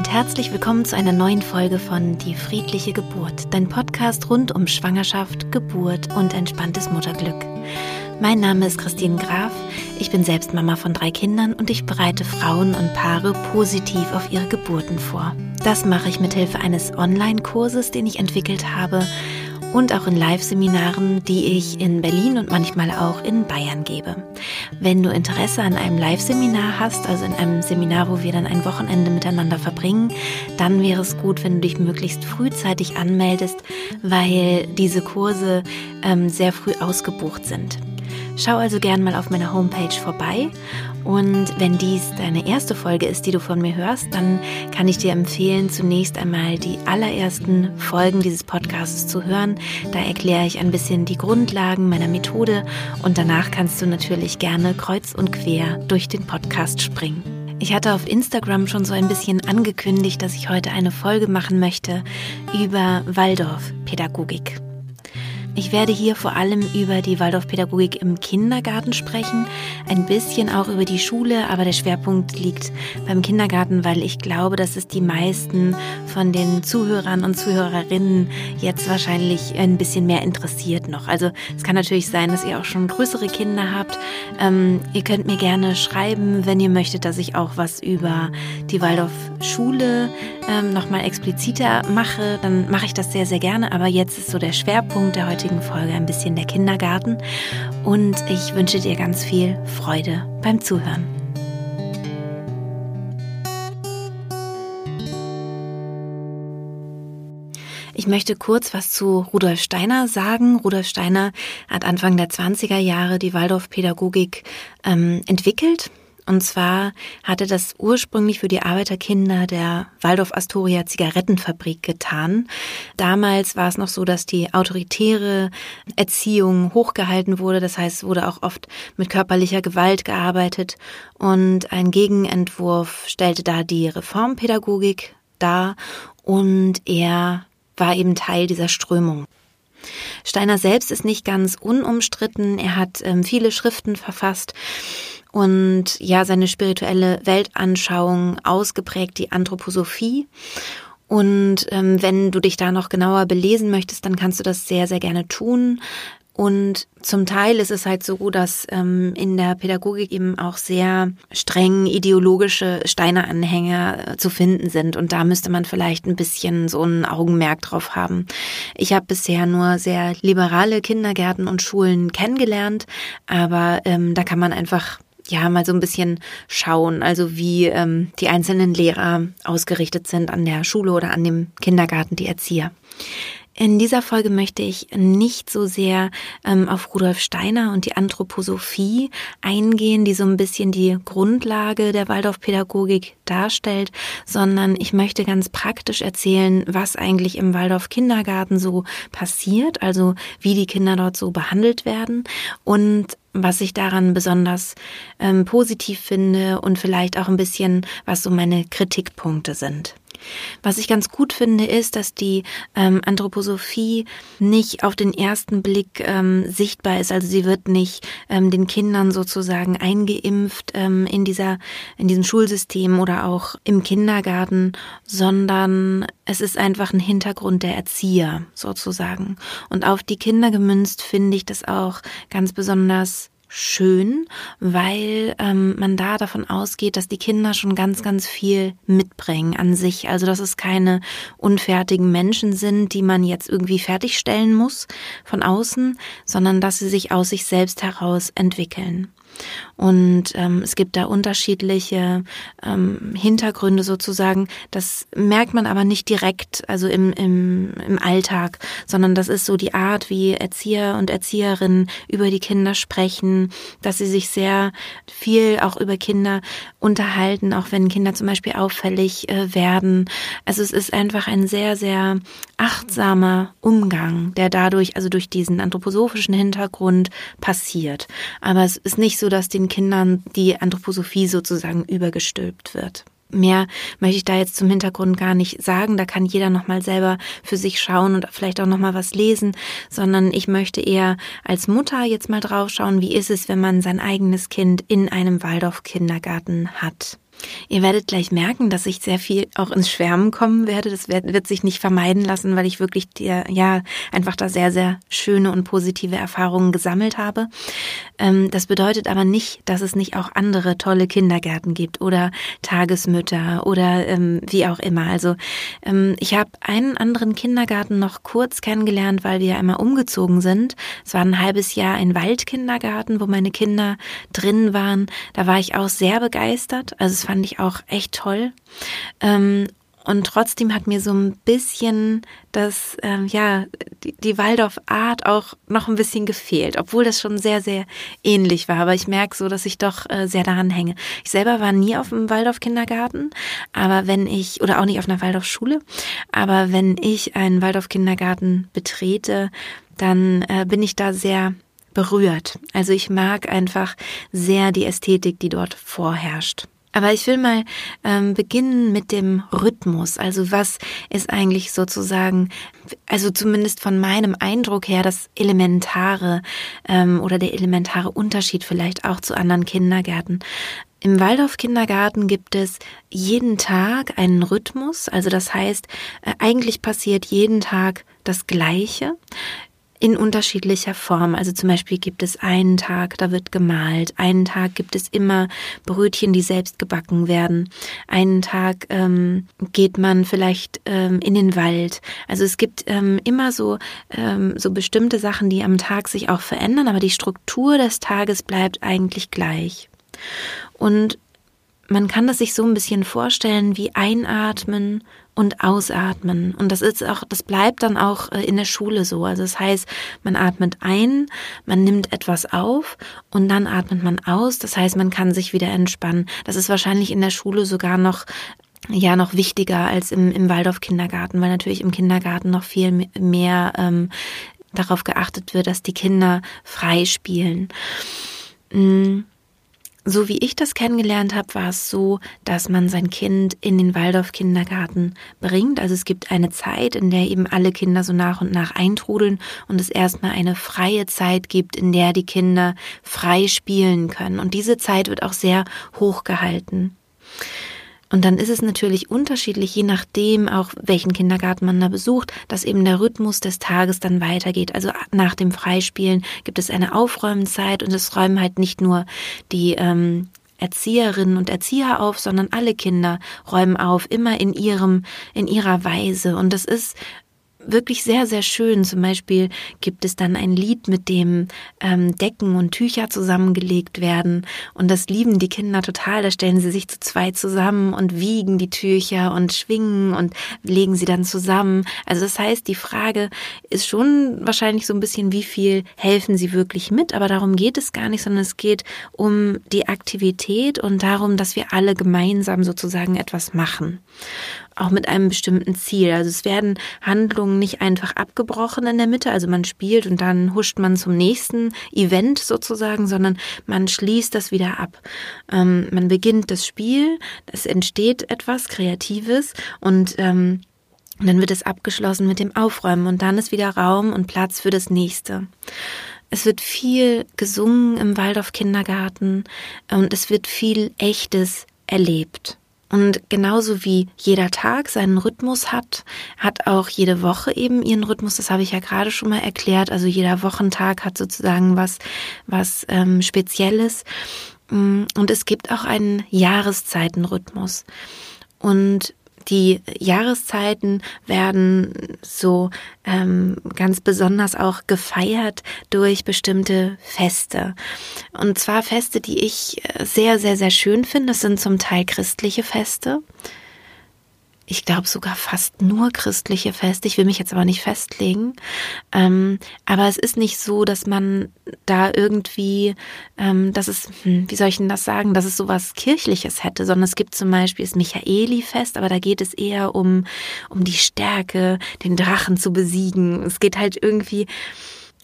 und herzlich willkommen zu einer neuen Folge von Die friedliche Geburt, dein Podcast rund um Schwangerschaft, Geburt und entspanntes Mutterglück. Mein Name ist Christine Graf, ich bin selbst Mama von drei Kindern und ich bereite Frauen und Paare positiv auf ihre Geburten vor. Das mache ich mit Hilfe eines Online-Kurses, den ich entwickelt habe und auch in Live-Seminaren, die ich in Berlin und manchmal auch in Bayern gebe. Wenn du Interesse an einem Live-Seminar hast, also in einem Seminar, wo wir dann ein Wochenende miteinander verbringen, dann wäre es gut, wenn du dich möglichst frühzeitig anmeldest, weil diese Kurse ähm, sehr früh ausgebucht sind. Schau also gern mal auf meiner Homepage vorbei und wenn dies deine erste Folge ist, die du von mir hörst, dann kann ich dir empfehlen, zunächst einmal die allerersten Folgen dieses Podcasts zu hören. Da erkläre ich ein bisschen die Grundlagen meiner Methode und danach kannst du natürlich gerne kreuz und quer durch den Podcast springen. Ich hatte auf Instagram schon so ein bisschen angekündigt, dass ich heute eine Folge machen möchte über Waldorfpädagogik. Ich werde hier vor allem über die Waldorfpädagogik im Kindergarten sprechen, ein bisschen auch über die Schule, aber der Schwerpunkt liegt beim Kindergarten, weil ich glaube, dass es die meisten von den Zuhörern und Zuhörerinnen jetzt wahrscheinlich ein bisschen mehr interessiert noch. Also es kann natürlich sein, dass ihr auch schon größere Kinder habt. Ähm, ihr könnt mir gerne schreiben, wenn ihr möchtet, dass ich auch was über die Waldorfschule ähm, nochmal expliziter mache, dann mache ich das sehr, sehr gerne. Aber jetzt ist so der Schwerpunkt der heutigen heutigen Folge ein bisschen der Kindergarten und ich wünsche dir ganz viel Freude beim Zuhören. Ich möchte kurz was zu Rudolf Steiner sagen. Rudolf Steiner hat Anfang der 20er Jahre die Waldorfpädagogik ähm, entwickelt und zwar hatte das ursprünglich für die Arbeiterkinder der Waldorf Astoria Zigarettenfabrik getan. Damals war es noch so, dass die autoritäre Erziehung hochgehalten wurde. Das heißt, es wurde auch oft mit körperlicher Gewalt gearbeitet. Und ein Gegenentwurf stellte da die Reformpädagogik dar. Und er war eben Teil dieser Strömung. Steiner selbst ist nicht ganz unumstritten. Er hat ähm, viele Schriften verfasst und ja, seine spirituelle Weltanschauung ausgeprägt, die Anthroposophie. Und ähm, wenn du dich da noch genauer belesen möchtest, dann kannst du das sehr, sehr gerne tun. Und zum Teil ist es halt so, dass ähm, in der Pädagogik eben auch sehr streng ideologische Steine-Anhänger äh, zu finden sind. Und da müsste man vielleicht ein bisschen so ein Augenmerk drauf haben. Ich habe bisher nur sehr liberale Kindergärten und Schulen kennengelernt, aber ähm, da kann man einfach ja mal so ein bisschen schauen, also wie ähm, die einzelnen Lehrer ausgerichtet sind an der Schule oder an dem Kindergarten, die Erzieher. In dieser Folge möchte ich nicht so sehr ähm, auf Rudolf Steiner und die Anthroposophie eingehen, die so ein bisschen die Grundlage der Waldorfpädagogik darstellt, sondern ich möchte ganz praktisch erzählen, was eigentlich im Waldorf Kindergarten so passiert, also wie die Kinder dort so behandelt werden und was ich daran besonders ähm, positiv finde und vielleicht auch ein bisschen, was so meine Kritikpunkte sind. Was ich ganz gut finde, ist, dass die ähm, Anthroposophie nicht auf den ersten Blick ähm, sichtbar ist. Also sie wird nicht ähm, den Kindern sozusagen eingeimpft ähm, in dieser, in diesem Schulsystem oder auch im Kindergarten, sondern es ist einfach ein Hintergrund der Erzieher sozusagen. Und auf die Kinder gemünzt finde ich das auch ganz besonders schön, weil ähm, man da davon ausgeht, dass die Kinder schon ganz, ganz viel mitbringen an sich. Also dass es keine unfertigen Menschen sind, die man jetzt irgendwie fertigstellen muss von außen, sondern dass sie sich aus sich selbst heraus entwickeln. Und ähm, es gibt da unterschiedliche ähm, Hintergründe sozusagen. Das merkt man aber nicht direkt, also im, im, im Alltag, sondern das ist so die Art, wie Erzieher und Erzieherinnen über die Kinder sprechen, dass sie sich sehr viel auch über Kinder unterhalten, auch wenn Kinder zum Beispiel auffällig äh, werden. Also es ist einfach ein sehr, sehr achtsamer Umgang, der dadurch, also durch diesen anthroposophischen Hintergrund passiert. Aber es ist nicht so, dass den Kindern die Anthroposophie sozusagen übergestülpt wird. Mehr möchte ich da jetzt zum Hintergrund gar nicht sagen. Da kann jeder nochmal selber für sich schauen und vielleicht auch nochmal was lesen, sondern ich möchte eher als Mutter jetzt mal drauf schauen, wie ist es, wenn man sein eigenes Kind in einem Waldorf-Kindergarten hat. Ihr werdet gleich merken, dass ich sehr viel auch ins Schwärmen kommen werde. Das wird, wird sich nicht vermeiden lassen, weil ich wirklich dir, ja, einfach da sehr, sehr schöne und positive Erfahrungen gesammelt habe. Ähm, das bedeutet aber nicht, dass es nicht auch andere tolle Kindergärten gibt oder Tagesmütter oder ähm, wie auch immer. Also ähm, ich habe einen anderen Kindergarten noch kurz kennengelernt, weil wir ja immer umgezogen sind. Es war ein halbes Jahr ein Waldkindergarten, wo meine Kinder drin waren. Da war ich auch sehr begeistert. Also es fand ich auch echt toll. Ähm, und trotzdem hat mir so ein bisschen das, ähm, ja, die, die Waldorf-Art auch noch ein bisschen gefehlt, obwohl das schon sehr, sehr ähnlich war. Aber ich merke so, dass ich doch äh, sehr daran hänge. Ich selber war nie auf dem Waldorf-Kindergarten, aber wenn ich, oder auch nicht auf einer Waldorf-Schule, aber wenn ich einen Waldorf-Kindergarten betrete, dann äh, bin ich da sehr berührt. Also ich mag einfach sehr die Ästhetik, die dort vorherrscht. Aber ich will mal ähm, beginnen mit dem Rhythmus. Also was ist eigentlich sozusagen, also zumindest von meinem Eindruck her, das Elementare ähm, oder der elementare Unterschied vielleicht auch zu anderen Kindergärten. Im Waldorf-Kindergarten gibt es jeden Tag einen Rhythmus. Also das heißt, äh, eigentlich passiert jeden Tag das Gleiche in unterschiedlicher Form. Also zum Beispiel gibt es einen Tag, da wird gemalt. Einen Tag gibt es immer Brötchen, die selbst gebacken werden. Einen Tag ähm, geht man vielleicht ähm, in den Wald. Also es gibt ähm, immer so, ähm, so bestimmte Sachen, die am Tag sich auch verändern, aber die Struktur des Tages bleibt eigentlich gleich. Und man kann das sich so ein bisschen vorstellen wie einatmen und ausatmen. Und das ist auch, das bleibt dann auch äh, in der Schule so. Also das heißt, man atmet ein, man nimmt etwas auf und dann atmet man aus. Das heißt, man kann sich wieder entspannen. Das ist wahrscheinlich in der Schule sogar noch ja noch wichtiger als im, im Waldorf-Kindergarten, weil natürlich im Kindergarten noch viel mehr ähm, darauf geachtet wird, dass die Kinder frei spielen. Mhm. So wie ich das kennengelernt habe, war es so, dass man sein Kind in den Waldorf-Kindergarten bringt. Also es gibt eine Zeit, in der eben alle Kinder so nach und nach eintrudeln und es erstmal eine freie Zeit gibt, in der die Kinder frei spielen können. Und diese Zeit wird auch sehr hoch gehalten. Und dann ist es natürlich unterschiedlich, je nachdem auch, welchen Kindergarten man da besucht, dass eben der Rhythmus des Tages dann weitergeht. Also nach dem Freispielen gibt es eine Aufräumzeit und es räumen halt nicht nur die ähm, Erzieherinnen und Erzieher auf, sondern alle Kinder räumen auf, immer in ihrem, in ihrer Weise. Und das ist wirklich sehr, sehr schön. Zum Beispiel gibt es dann ein Lied, mit dem ähm, Decken und Tücher zusammengelegt werden. Und das lieben die Kinder total. Da stellen sie sich zu zwei zusammen und wiegen die Tücher und schwingen und legen sie dann zusammen. Also das heißt, die Frage ist schon wahrscheinlich so ein bisschen, wie viel helfen sie wirklich mit. Aber darum geht es gar nicht, sondern es geht um die Aktivität und darum, dass wir alle gemeinsam sozusagen etwas machen auch mit einem bestimmten Ziel. Also es werden Handlungen nicht einfach abgebrochen in der Mitte, also man spielt und dann huscht man zum nächsten Event sozusagen, sondern man schließt das wieder ab. Ähm, man beginnt das Spiel, es entsteht etwas Kreatives und ähm, dann wird es abgeschlossen mit dem Aufräumen und dann ist wieder Raum und Platz für das nächste. Es wird viel gesungen im Waldorf Kindergarten und es wird viel Echtes erlebt. Und genauso wie jeder Tag seinen Rhythmus hat, hat auch jede Woche eben ihren Rhythmus. Das habe ich ja gerade schon mal erklärt. Also jeder Wochentag hat sozusagen was, was ähm, Spezielles. Mm, und es gibt auch einen Jahreszeitenrhythmus. Und die Jahreszeiten werden so ähm, ganz besonders auch gefeiert durch bestimmte Feste. Und zwar Feste, die ich äh, sehr, sehr, sehr schön finde. Das sind zum Teil christliche Feste ich glaube sogar fast nur christliche Feste. Ich will mich jetzt aber nicht festlegen. Ähm, aber es ist nicht so, dass man da irgendwie, ähm, dass es, hm, wie soll ich denn das sagen, dass es sowas Kirchliches hätte, sondern es gibt zum Beispiel das Michaeli-Fest, aber da geht es eher um, um die Stärke, den Drachen zu besiegen. Es geht halt irgendwie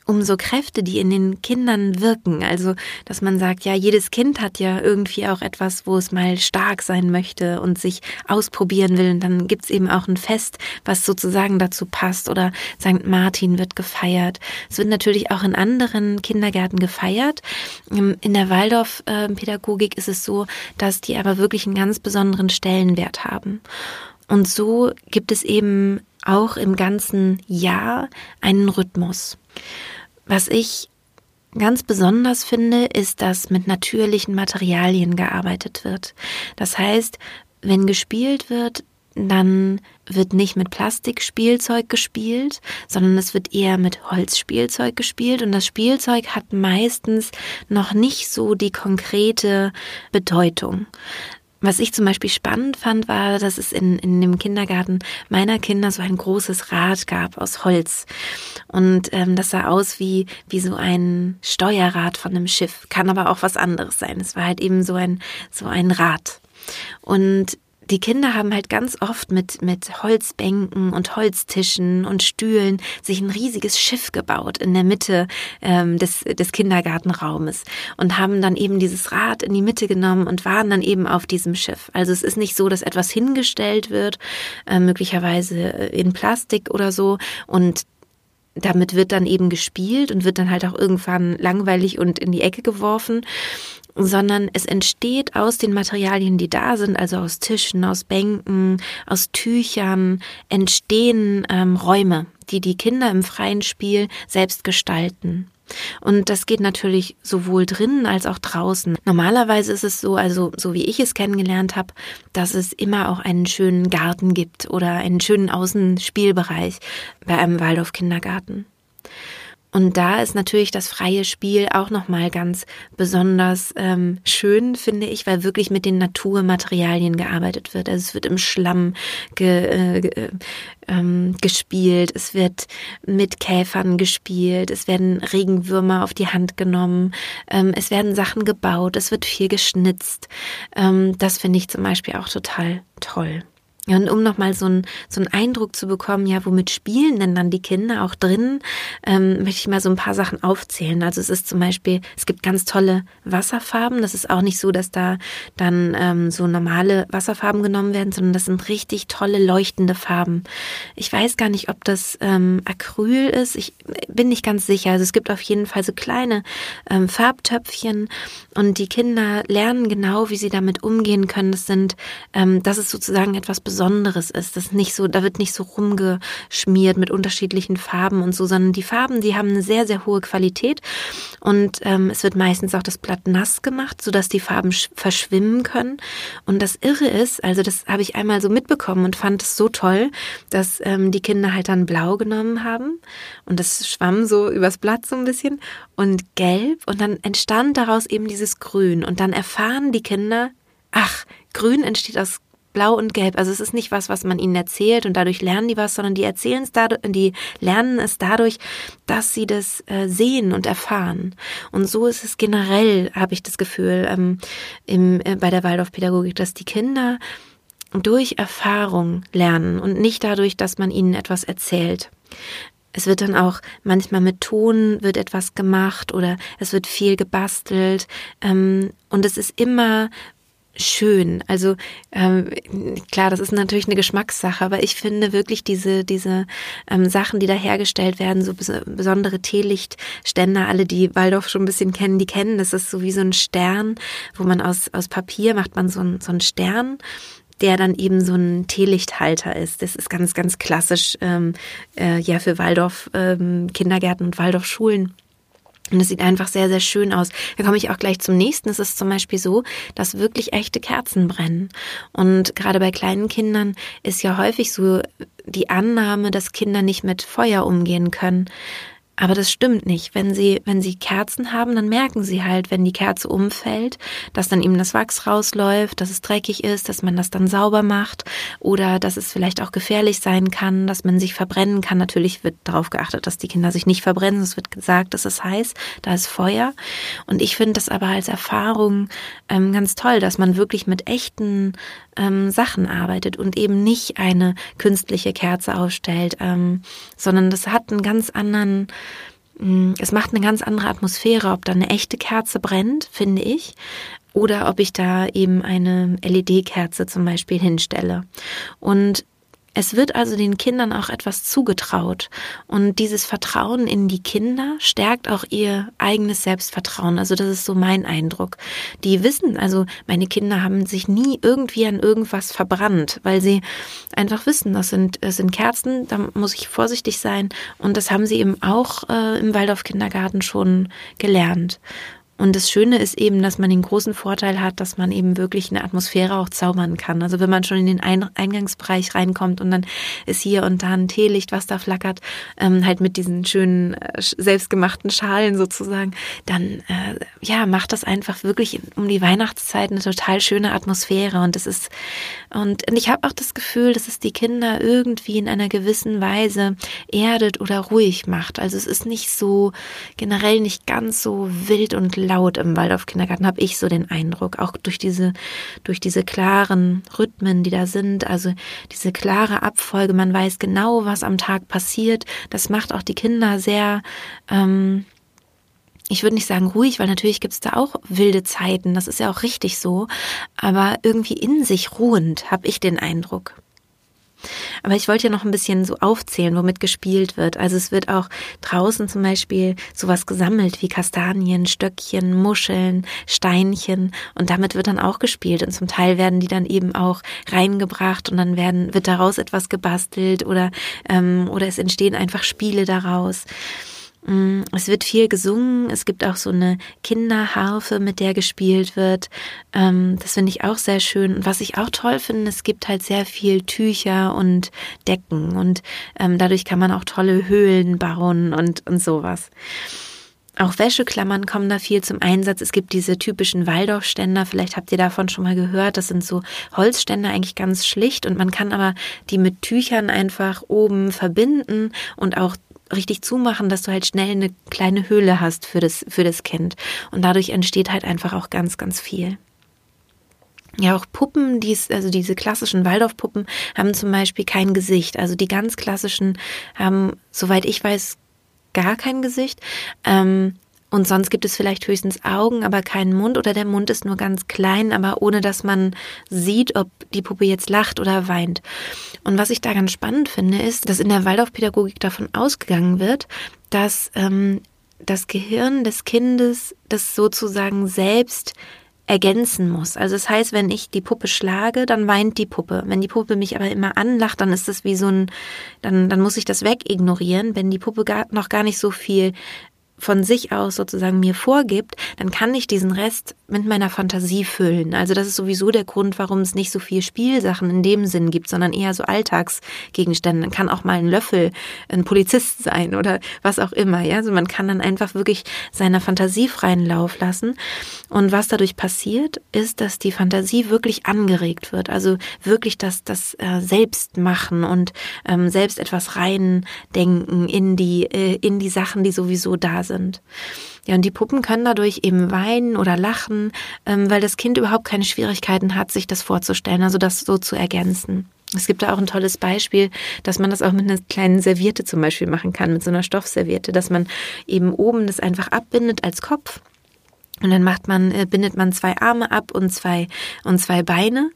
um so Kräfte, die in den Kindern wirken. Also, dass man sagt, ja, jedes Kind hat ja irgendwie auch etwas, wo es mal stark sein möchte und sich ausprobieren will. Und dann gibt's eben auch ein Fest, was sozusagen dazu passt. Oder St. Martin wird gefeiert. Es wird natürlich auch in anderen Kindergärten gefeiert. Ähm, in der Waldorf-Pädagogik ist es so, dass die aber wirklich einen ganz besonderen Stellenwert haben. Und so gibt es eben auch im ganzen Jahr einen Rhythmus. Was ich ganz besonders finde, ist, dass mit natürlichen Materialien gearbeitet wird. Das heißt, wenn gespielt wird, dann wird nicht mit Plastikspielzeug gespielt, sondern es wird eher mit Holzspielzeug gespielt und das Spielzeug hat meistens noch nicht so die konkrete Bedeutung. Was ich zum Beispiel spannend fand, war, dass es in, in dem Kindergarten meiner Kinder so ein großes Rad gab aus Holz. Und ähm, das sah aus wie, wie so ein Steuerrad von einem Schiff. Kann aber auch was anderes sein. Es war halt eben so ein, so ein Rad. Und die Kinder haben halt ganz oft mit, mit Holzbänken und Holztischen und Stühlen sich ein riesiges Schiff gebaut in der Mitte ähm, des, des Kindergartenraumes und haben dann eben dieses Rad in die Mitte genommen und waren dann eben auf diesem Schiff. Also es ist nicht so, dass etwas hingestellt wird, äh, möglicherweise in Plastik oder so und damit wird dann eben gespielt und wird dann halt auch irgendwann langweilig und in die Ecke geworfen, sondern es entsteht aus den Materialien, die da sind, also aus Tischen, aus Bänken, aus Tüchern, entstehen ähm, Räume, die die Kinder im freien Spiel selbst gestalten. Und das geht natürlich sowohl drinnen als auch draußen. Normalerweise ist es so, also so wie ich es kennengelernt habe, dass es immer auch einen schönen Garten gibt oder einen schönen Außenspielbereich bei einem Waldorf-Kindergarten. Und da ist natürlich das freie Spiel auch nochmal ganz besonders ähm, schön, finde ich, weil wirklich mit den Naturmaterialien gearbeitet wird. Also es wird im Schlamm ge, äh, ähm, gespielt, es wird mit Käfern gespielt, es werden Regenwürmer auf die Hand genommen, ähm, es werden Sachen gebaut, es wird viel geschnitzt. Ähm, das finde ich zum Beispiel auch total toll. Ja, und um nochmal so, ein, so einen Eindruck zu bekommen, ja, womit spielen denn dann die Kinder auch drin, ähm, möchte ich mal so ein paar Sachen aufzählen. Also es ist zum Beispiel, es gibt ganz tolle Wasserfarben. Das ist auch nicht so, dass da dann ähm, so normale Wasserfarben genommen werden, sondern das sind richtig tolle leuchtende Farben. Ich weiß gar nicht, ob das ähm, Acryl ist. Ich bin nicht ganz sicher. Also es gibt auf jeden Fall so kleine ähm, Farbtöpfchen und die Kinder lernen genau, wie sie damit umgehen können. Das sind, ähm, das ist sozusagen etwas Besonderes Besonderes ist. Das nicht so, da wird nicht so rumgeschmiert mit unterschiedlichen Farben und so, sondern die Farben, die haben eine sehr, sehr hohe Qualität. Und ähm, es wird meistens auch das Blatt nass gemacht, sodass die Farben verschwimmen können. Und das Irre ist, also das habe ich einmal so mitbekommen und fand es so toll, dass ähm, die Kinder halt dann blau genommen haben und das schwamm so übers Blatt so ein bisschen und gelb und dann entstand daraus eben dieses Grün und dann erfahren die Kinder, ach, Grün entsteht aus blau und gelb. Also es ist nicht was, was man ihnen erzählt und dadurch lernen die was, sondern die erzählen es dadurch, die lernen es dadurch, dass sie das äh, sehen und erfahren. Und so ist es generell, habe ich das Gefühl, ähm, im, äh, bei der Waldorfpädagogik, dass die Kinder durch Erfahrung lernen und nicht dadurch, dass man ihnen etwas erzählt. Es wird dann auch manchmal mit Ton wird etwas gemacht oder es wird viel gebastelt ähm, und es ist immer schön. Also ähm, klar, das ist natürlich eine Geschmackssache, aber ich finde wirklich diese diese ähm, Sachen, die da hergestellt werden, so bes besondere Teelichtständer, alle die Waldorf schon ein bisschen kennen, die kennen, das ist so wie so ein Stern, wo man aus aus Papier macht man so ein so ein Stern der dann eben so ein Teelichthalter ist. Das ist ganz, ganz klassisch ähm, äh, ja für Waldorf ähm, Kindergärten und Waldorf Schulen. Und es sieht einfach sehr, sehr schön aus. Da komme ich auch gleich zum nächsten. Es ist zum Beispiel so, dass wirklich echte Kerzen brennen. Und gerade bei kleinen Kindern ist ja häufig so die Annahme, dass Kinder nicht mit Feuer umgehen können. Aber das stimmt nicht. Wenn sie, wenn sie Kerzen haben, dann merken sie halt, wenn die Kerze umfällt, dass dann eben das Wachs rausläuft, dass es dreckig ist, dass man das dann sauber macht oder dass es vielleicht auch gefährlich sein kann, dass man sich verbrennen kann. Natürlich wird darauf geachtet, dass die Kinder sich nicht verbrennen. Es wird gesagt, es ist heiß, da ist Feuer. Und ich finde das aber als Erfahrung ähm, ganz toll, dass man wirklich mit echten ähm, Sachen arbeitet und eben nicht eine künstliche Kerze aufstellt, ähm, sondern das hat einen ganz anderen Mm, es macht eine ganz andere Atmosphäre, ob da eine echte Kerze brennt, finde ich, oder ob ich da eben eine LED-Kerze zum Beispiel hinstelle. Und es wird also den Kindern auch etwas zugetraut. Und dieses Vertrauen in die Kinder stärkt auch ihr eigenes Selbstvertrauen. Also das ist so mein Eindruck. Die wissen, also meine Kinder haben sich nie irgendwie an irgendwas verbrannt, weil sie einfach wissen, das sind, das sind Kerzen, da muss ich vorsichtig sein. Und das haben sie eben auch äh, im Waldorf Kindergarten schon gelernt. Und das Schöne ist eben, dass man den großen Vorteil hat, dass man eben wirklich eine Atmosphäre auch zaubern kann. Also wenn man schon in den Eingangsbereich reinkommt und dann ist hier und da ein Teelicht, was da flackert, ähm, halt mit diesen schönen äh, selbstgemachten Schalen sozusagen, dann äh, ja macht das einfach wirklich um die Weihnachtszeit eine total schöne Atmosphäre. Und das ist und, und ich habe auch das Gefühl, dass es die Kinder irgendwie in einer gewissen Weise erdet oder ruhig macht. Also es ist nicht so generell nicht ganz so wild und laut im Waldorf Kindergarten, habe ich so den Eindruck. Auch durch diese, durch diese klaren Rhythmen, die da sind, also diese klare Abfolge, man weiß genau, was am Tag passiert. Das macht auch die Kinder sehr, ähm, ich würde nicht sagen ruhig, weil natürlich gibt es da auch wilde Zeiten, das ist ja auch richtig so, aber irgendwie in sich ruhend, habe ich den Eindruck. Aber ich wollte ja noch ein bisschen so aufzählen, womit gespielt wird. Also es wird auch draußen zum Beispiel sowas gesammelt wie Kastanien, Stöckchen, Muscheln, Steinchen und damit wird dann auch gespielt und zum Teil werden die dann eben auch reingebracht und dann werden wird daraus etwas gebastelt oder ähm, oder es entstehen einfach Spiele daraus. Mm, es wird viel gesungen. Es gibt auch so eine Kinderharfe, mit der gespielt wird. Ähm, das finde ich auch sehr schön. Und was ich auch toll finde, es gibt halt sehr viel Tücher und Decken und ähm, dadurch kann man auch tolle Höhlen bauen und, und sowas. Auch Wäscheklammern kommen da viel zum Einsatz. Es gibt diese typischen Waldorfständer, vielleicht habt ihr davon schon mal gehört. Das sind so Holzständer, eigentlich ganz schlicht und man kann aber die mit Tüchern einfach oben verbinden und auch richtig zumachen, dass du halt schnell eine kleine Höhle hast für das, für das Kind. Und dadurch entsteht halt einfach auch ganz, ganz viel. Ja, auch Puppen, dies, also diese klassischen Waldorfpuppen, haben zum Beispiel kein Gesicht. Also die ganz klassischen haben, soweit ich weiß, gar kein Gesicht. Ähm, und sonst gibt es vielleicht höchstens Augen, aber keinen Mund oder der Mund ist nur ganz klein, aber ohne dass man sieht, ob die Puppe jetzt lacht oder weint. Und was ich da ganz spannend finde, ist, dass in der Waldorfpädagogik davon ausgegangen wird, dass ähm, das Gehirn des Kindes das sozusagen selbst ergänzen muss. Also das heißt, wenn ich die Puppe schlage, dann weint die Puppe. Wenn die Puppe mich aber immer anlacht, dann ist das wie so ein, dann, dann muss ich das wegignorieren. Wenn die Puppe gar, noch gar nicht so viel von sich aus sozusagen mir vorgibt, dann kann ich diesen Rest mit meiner Fantasie füllen. Also das ist sowieso der Grund, warum es nicht so viel Spielsachen in dem Sinn gibt, sondern eher so Alltagsgegenstände. Dann kann auch mal ein Löffel ein Polizist sein oder was auch immer. Ja, also man kann dann einfach wirklich seiner Fantasie freien Lauf lassen. Und was dadurch passiert, ist, dass die Fantasie wirklich angeregt wird. Also wirklich das, das äh, selbst machen und ähm, selbst etwas reindenken in die, äh, in die Sachen, die sowieso da sind. Ja, und die Puppen können dadurch eben weinen oder lachen, ähm, weil das Kind überhaupt keine Schwierigkeiten hat, sich das vorzustellen, also das so zu ergänzen. Es gibt da auch ein tolles Beispiel, dass man das auch mit einer kleinen Serviette zum Beispiel machen kann, mit so einer Stoffserviette, dass man eben oben das einfach abbindet als Kopf und dann macht man, äh, bindet man zwei Arme ab und zwei und zwei Beine.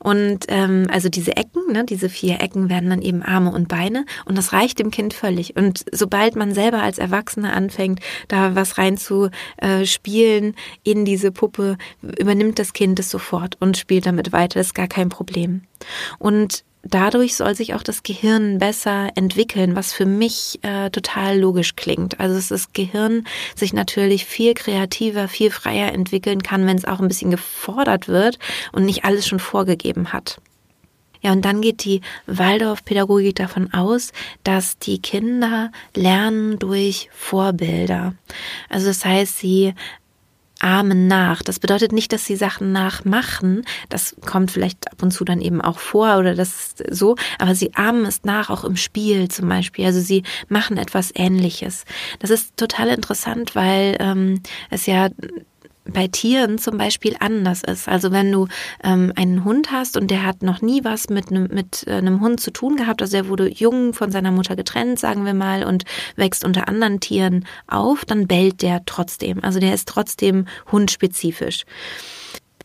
Und ähm, also diese Ecken, ne, diese vier Ecken werden dann eben Arme und Beine. Und das reicht dem Kind völlig. Und sobald man selber als Erwachsener anfängt, da was rein zu äh, in diese Puppe, übernimmt das Kind es sofort und spielt damit weiter. Das ist gar kein Problem. Und dadurch soll sich auch das Gehirn besser entwickeln, was für mich äh, total logisch klingt. Also dass das Gehirn sich natürlich viel kreativer, viel freier entwickeln kann, wenn es auch ein bisschen gefordert wird und nicht alles schon vorgegeben hat. Ja, und dann geht die Waldorf-Pädagogik davon aus, dass die Kinder lernen durch Vorbilder. Also das heißt, sie ahmen nach. Das bedeutet nicht, dass sie Sachen nachmachen. Das kommt vielleicht ab und zu dann eben auch vor oder das so. Aber sie ahmen es nach, auch im Spiel zum Beispiel. Also sie machen etwas Ähnliches. Das ist total interessant, weil ähm, es ja bei Tieren zum Beispiel anders ist. Also wenn du ähm, einen Hund hast und der hat noch nie was mit einem mit äh, einem Hund zu tun gehabt, also er wurde jung von seiner Mutter getrennt, sagen wir mal, und wächst unter anderen Tieren auf, dann bellt der trotzdem. Also der ist trotzdem hundspezifisch.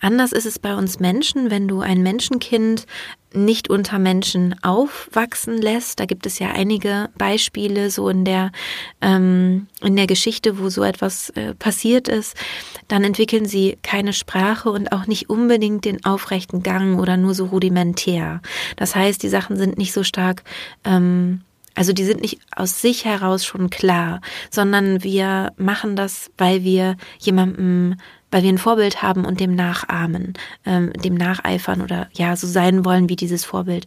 Anders ist es bei uns Menschen, wenn du ein Menschenkind nicht unter Menschen aufwachsen lässt. Da gibt es ja einige Beispiele so in der ähm, in der Geschichte, wo so etwas äh, passiert ist. Dann entwickeln sie keine Sprache und auch nicht unbedingt den aufrechten Gang oder nur so rudimentär. Das heißt, die Sachen sind nicht so stark ähm, also die sind nicht aus sich heraus schon klar, sondern wir machen das, weil wir jemandem weil wir ein Vorbild haben und dem nachahmen, ähm, dem nacheifern oder ja, so sein wollen wie dieses Vorbild.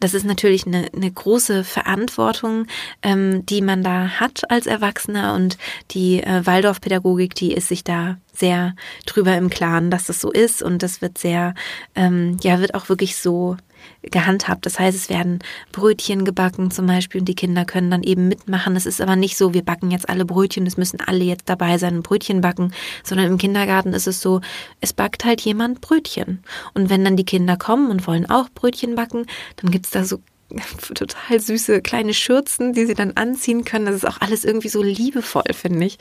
Das ist natürlich eine, eine große Verantwortung, ähm, die man da hat als Erwachsener und die äh, Waldorfpädagogik, die ist sich da sehr drüber im Klaren, dass das so ist und das wird sehr, ähm, ja, wird auch wirklich so gehandhabt. Das heißt, es werden Brötchen gebacken zum Beispiel und die Kinder können dann eben mitmachen. Es ist aber nicht so, wir backen jetzt alle Brötchen, es müssen alle jetzt dabei sein und Brötchen backen, sondern im Kindergarten ist es so, es backt halt jemand Brötchen. Und wenn dann die Kinder kommen und wollen auch Brötchen backen, dann gibt's da so total süße kleine Schürzen, die sie dann anziehen können. Das ist auch alles irgendwie so liebevoll, finde ich.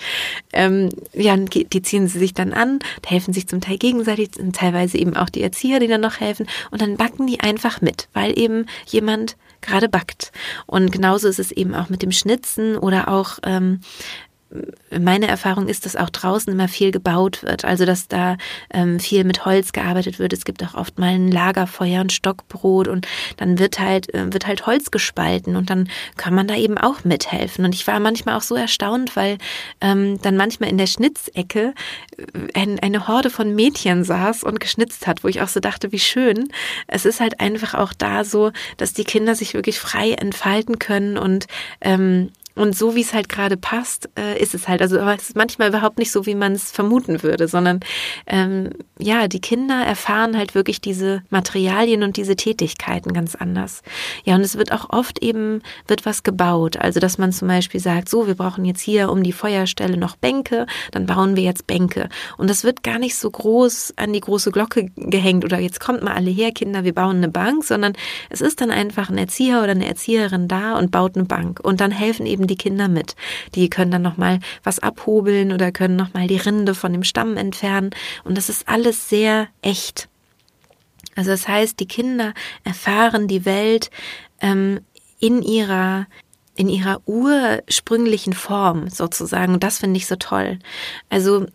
Ähm, ja, die ziehen sie sich dann an, helfen sich zum Teil gegenseitig, teilweise eben auch die Erzieher, die dann noch helfen. Und dann backen die einfach mit, weil eben jemand gerade backt. Und genauso ist es eben auch mit dem Schnitzen oder auch ähm, meine Erfahrung ist, dass auch draußen immer viel gebaut wird, also dass da ähm, viel mit Holz gearbeitet wird. Es gibt auch oft mal ein Lagerfeuer und Stockbrot und dann wird halt äh, wird halt Holz gespalten und dann kann man da eben auch mithelfen. Und ich war manchmal auch so erstaunt, weil ähm, dann manchmal in der Schnitzecke äh, ein, eine Horde von Mädchen saß und geschnitzt hat, wo ich auch so dachte, wie schön. Es ist halt einfach auch da so, dass die Kinder sich wirklich frei entfalten können und ähm, und so wie es halt gerade passt, äh, ist es halt. Also aber es ist manchmal überhaupt nicht so, wie man es vermuten würde, sondern ähm, ja, die Kinder erfahren halt wirklich diese Materialien und diese Tätigkeiten ganz anders. Ja, und es wird auch oft eben, wird was gebaut. Also, dass man zum Beispiel sagt, so, wir brauchen jetzt hier um die Feuerstelle noch Bänke, dann bauen wir jetzt Bänke. Und das wird gar nicht so groß an die große Glocke gehängt oder jetzt kommt mal alle her, Kinder, wir bauen eine Bank, sondern es ist dann einfach ein Erzieher oder eine Erzieherin da und baut eine Bank. Und dann helfen eben die Kinder mit. Die können dann nochmal was abhobeln oder können nochmal die Rinde von dem Stamm entfernen. Und das ist alles sehr echt. Also das heißt, die Kinder erfahren die Welt ähm, in ihrer in ihrer ursprünglichen Form sozusagen. Und das finde ich so toll. Also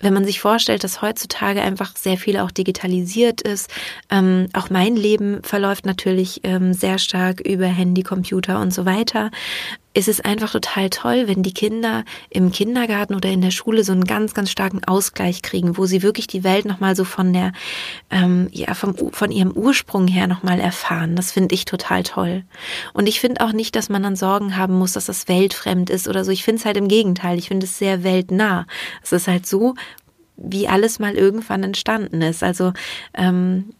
wenn man sich vorstellt, dass heutzutage einfach sehr viel auch digitalisiert ist, ähm, auch mein Leben verläuft natürlich ähm, sehr stark über Handy, Computer und so weiter, ist es einfach total toll, wenn die Kinder im Kindergarten oder in der Schule so einen ganz, ganz starken Ausgleich kriegen, wo sie wirklich die Welt nochmal so von der, ähm, ja, vom, von ihrem Ursprung her nochmal erfahren. Das finde ich total toll. Und ich finde auch nicht, dass man dann Sorgen haben muss, dass das weltfremd ist oder so. Ich finde es halt im Gegenteil. Ich finde es sehr weltnah. Es ist halt so, wie alles mal irgendwann entstanden ist. Also ähm,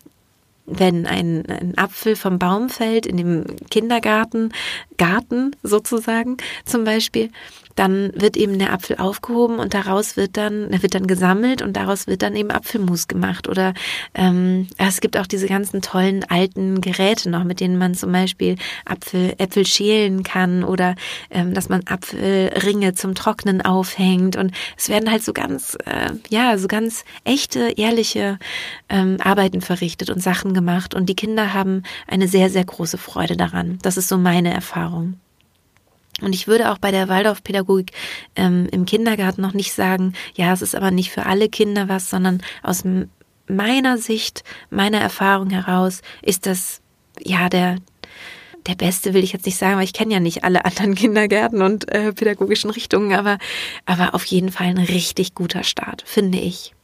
wenn ein, ein Apfel vom Baum fällt in dem Kindergarten, Garten sozusagen zum Beispiel, dann wird eben der Apfel aufgehoben und daraus wird dann, der wird dann gesammelt und daraus wird dann eben Apfelmus gemacht. Oder ähm, es gibt auch diese ganzen tollen alten Geräte noch, mit denen man zum Beispiel Apfel, Äpfel schälen kann oder ähm, dass man Apfelringe zum Trocknen aufhängt. Und es werden halt so ganz, äh, ja, so ganz echte, ehrliche ähm, Arbeiten verrichtet und Sachen gemacht. Und die Kinder haben eine sehr, sehr große Freude daran. Das ist so meine Erfahrung. Und ich würde auch bei der Waldorfpädagogik ähm, im Kindergarten noch nicht sagen, ja, es ist aber nicht für alle Kinder was, sondern aus meiner Sicht, meiner Erfahrung heraus ist das ja der der beste will ich jetzt nicht sagen, weil ich kenne ja nicht alle anderen Kindergärten und äh, pädagogischen Richtungen, aber aber auf jeden Fall ein richtig guter Start, finde ich.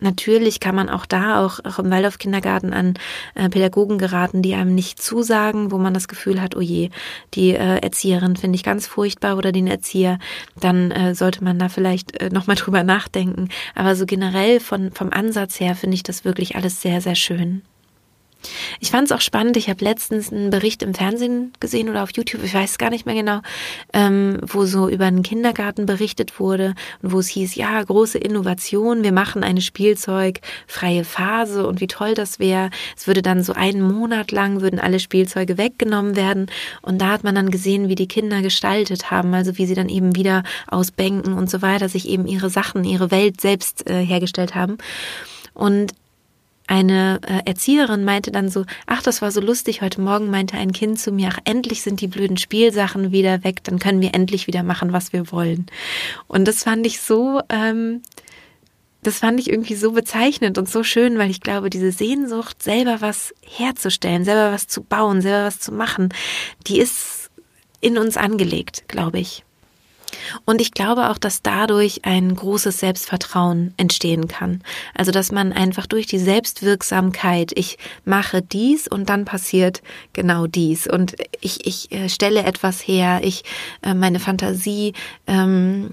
Natürlich kann man auch da, auch, auch im Waldorf-Kindergarten an äh, Pädagogen geraten, die einem nicht zusagen, wo man das Gefühl hat, oh je, die äh, Erzieherin finde ich ganz furchtbar oder den Erzieher, dann äh, sollte man da vielleicht äh, nochmal drüber nachdenken. Aber so generell von, vom Ansatz her finde ich das wirklich alles sehr, sehr schön. Ich fand es auch spannend. Ich habe letztens einen Bericht im Fernsehen gesehen oder auf YouTube, ich weiß gar nicht mehr genau, ähm, wo so über einen Kindergarten berichtet wurde und wo es hieß, ja, große Innovation, wir machen eine spielzeugfreie Phase und wie toll das wäre. Es würde dann so einen Monat lang, würden alle Spielzeuge weggenommen werden und da hat man dann gesehen, wie die Kinder gestaltet haben, also wie sie dann eben wieder aus Bänken und so weiter sich eben ihre Sachen, ihre Welt selbst äh, hergestellt haben. Und eine äh, Erzieherin meinte dann so, ach, das war so lustig, heute Morgen meinte ein Kind zu mir, ach, endlich sind die blöden Spielsachen wieder weg, dann können wir endlich wieder machen, was wir wollen. Und das fand ich so, ähm, das fand ich irgendwie so bezeichnend und so schön, weil ich glaube, diese Sehnsucht, selber was herzustellen, selber was zu bauen, selber was zu machen, die ist in uns angelegt, glaube ich. Und ich glaube auch, dass dadurch ein großes Selbstvertrauen entstehen kann. Also, dass man einfach durch die Selbstwirksamkeit, ich mache dies und dann passiert genau dies. Und ich, ich äh, stelle etwas her, ich, äh, meine Fantasie, ähm,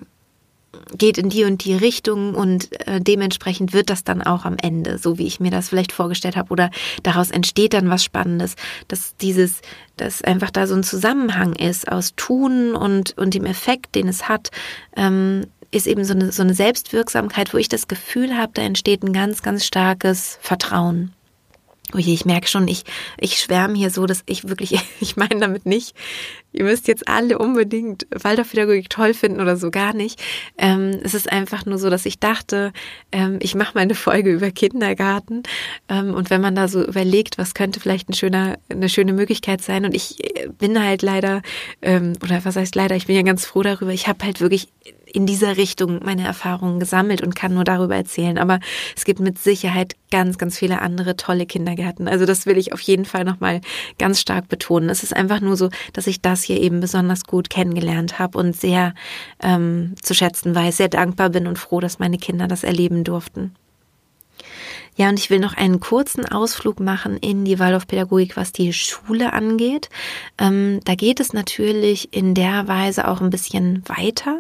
geht in die und die Richtung und äh, dementsprechend wird das dann auch am Ende, so wie ich mir das vielleicht vorgestellt habe oder daraus entsteht dann was Spannendes, dass dieses, dass einfach da so ein Zusammenhang ist aus Tun und, und dem Effekt, den es hat, ähm, ist eben so eine, so eine Selbstwirksamkeit, wo ich das Gefühl habe, da entsteht ein ganz, ganz starkes Vertrauen. Oje, ich merke schon, ich, ich schwärme hier so, dass ich wirklich, ich meine damit nicht, ihr müsst jetzt alle unbedingt Waldorfpädagogik toll finden oder so gar nicht. Ähm, es ist einfach nur so, dass ich dachte, ähm, ich mache mal eine Folge über Kindergarten. Ähm, und wenn man da so überlegt, was könnte vielleicht ein schöner, eine schöne Möglichkeit sein. Und ich äh, bin halt leider, ähm, oder was heißt leider, ich bin ja ganz froh darüber, ich habe halt wirklich in dieser Richtung meine Erfahrungen gesammelt und kann nur darüber erzählen. Aber es gibt mit Sicherheit ganz, ganz viele andere tolle Kindergärten. Also das will ich auf jeden Fall nochmal ganz stark betonen. Es ist einfach nur so, dass ich das hier eben besonders gut kennengelernt habe und sehr ähm, zu schätzen weiß, sehr dankbar bin und froh, dass meine Kinder das erleben durften. Ja, und ich will noch einen kurzen Ausflug machen in die Waldorfpädagogik, was die Schule angeht. Ähm, da geht es natürlich in der Weise auch ein bisschen weiter.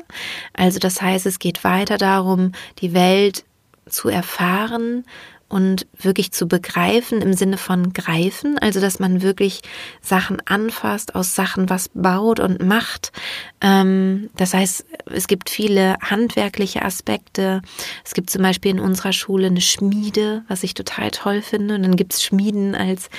Also das heißt, es geht weiter darum, die Welt zu erfahren und wirklich zu begreifen im Sinne von greifen, also dass man wirklich Sachen anfasst, aus Sachen was baut und macht. Ähm, das heißt, es gibt viele handwerkliche Aspekte. Es gibt zum Beispiel in unserer Schule eine Schmiede, was ich total toll finde. Und dann gibt es Schmieden als,